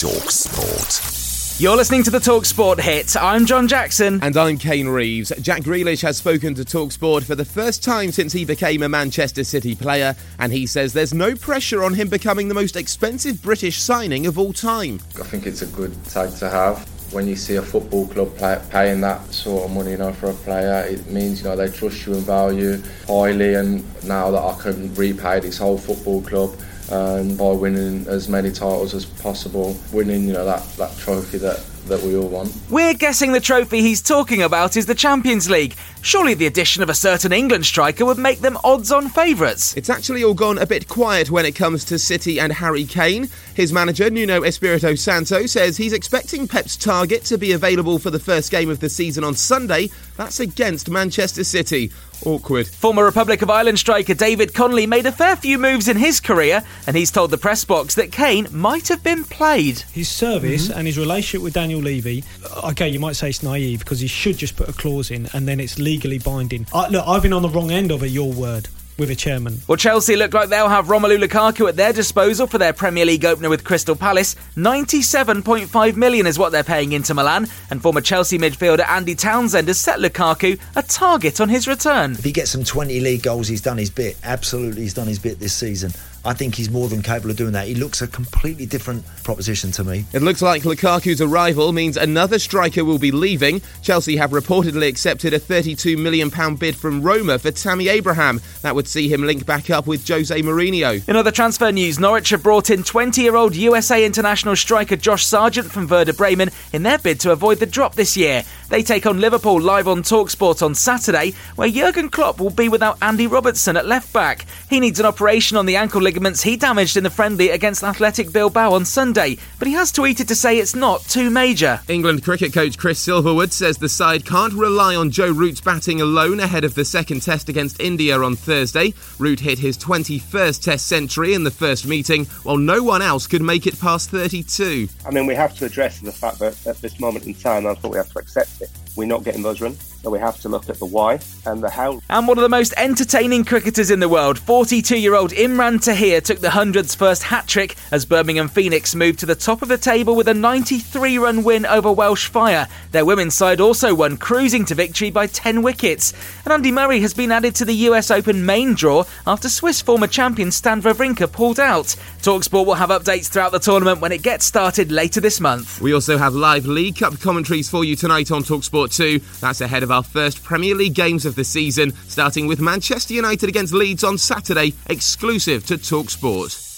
Talk Sport. You're listening to the Talk Sport hit. I'm John Jackson. And I'm Kane Reeves. Jack Grealish has spoken to Talksport for the first time since he became a Manchester City player, and he says there's no pressure on him becoming the most expensive British signing of all time. I think it's a good tag to have. When you see a football club play, paying that sort of money, you know, for a player, it means you know they trust you and value highly. And now that I can repay this whole football club, and by winning as many titles as possible, winning you know that, that trophy that, that we all want. We're guessing the trophy he's talking about is the Champions League. Surely the addition of a certain England striker would make them odds on favourites. It's actually all gone a bit quiet when it comes to City and Harry Kane. His manager, Nuno Espirito Santo, says he's expecting Pep's target to be available for the first game of the season on Sunday. That's against Manchester City. Awkward. Former Republic of Ireland striker David Connolly made a fair few moves in his career, and he's told the press box that Kane might have been played. His service mm-hmm. and his relationship with Daniel Levy, okay, you might say it's naive because he should just put a clause in and then it's legally binding. I, look, I've been on the wrong end of it, your word with a chairman. Well, Chelsea look like they'll have Romelu Lukaku at their disposal for their Premier League opener with Crystal Palace. 97.5 million is what they're paying Inter Milan, and former Chelsea midfielder Andy Townsend has set Lukaku a target on his return. If he gets some 20 league goals, he's done his bit. Absolutely, he's done his bit this season. I think he's more than capable of doing that. He looks a completely different proposition to me. It looks like Lukaku's arrival means another striker will be leaving. Chelsea have reportedly accepted a £32 million bid from Roma for Tammy Abraham. That would see him link back up with Jose Mourinho. In other transfer news, Norwich have brought in 20 year old USA international striker Josh Sargent from Werder Bremen in their bid to avoid the drop this year. They take on Liverpool live on Talksport on Saturday, where Jurgen Klopp will be without Andy Robertson at left back. He needs an operation on the ankle ligaments he damaged in the friendly against Athletic Bilbao on Sunday, but he has tweeted to say it's not too major. England cricket coach Chris Silverwood says the side can't rely on Joe Root's batting alone ahead of the second test against India on Thursday. Root hit his 21st test century in the first meeting, while no one else could make it past 32. I mean, we have to address the fact that at this moment in time, that's what we have to accept it. We're not getting those runs. So we have to look at the why and the how. And one of the most entertaining cricketers in the world, 42 year old Imran Tahir, took the 100's first hat trick as Birmingham Phoenix moved to the top of the table with a 93 run win over Welsh Fire. Their women's side also won, cruising to victory by 10 wickets. And Andy Murray has been added to the US Open main draw after Swiss former champion Stan Wawrinka pulled out. Talksport will have updates throughout the tournament when it gets started later this month. We also have live League Cup commentaries for you tonight on Talksport 2. That's ahead of of our first Premier League games of the season, starting with Manchester United against Leeds on Saturday, exclusive to Talksport.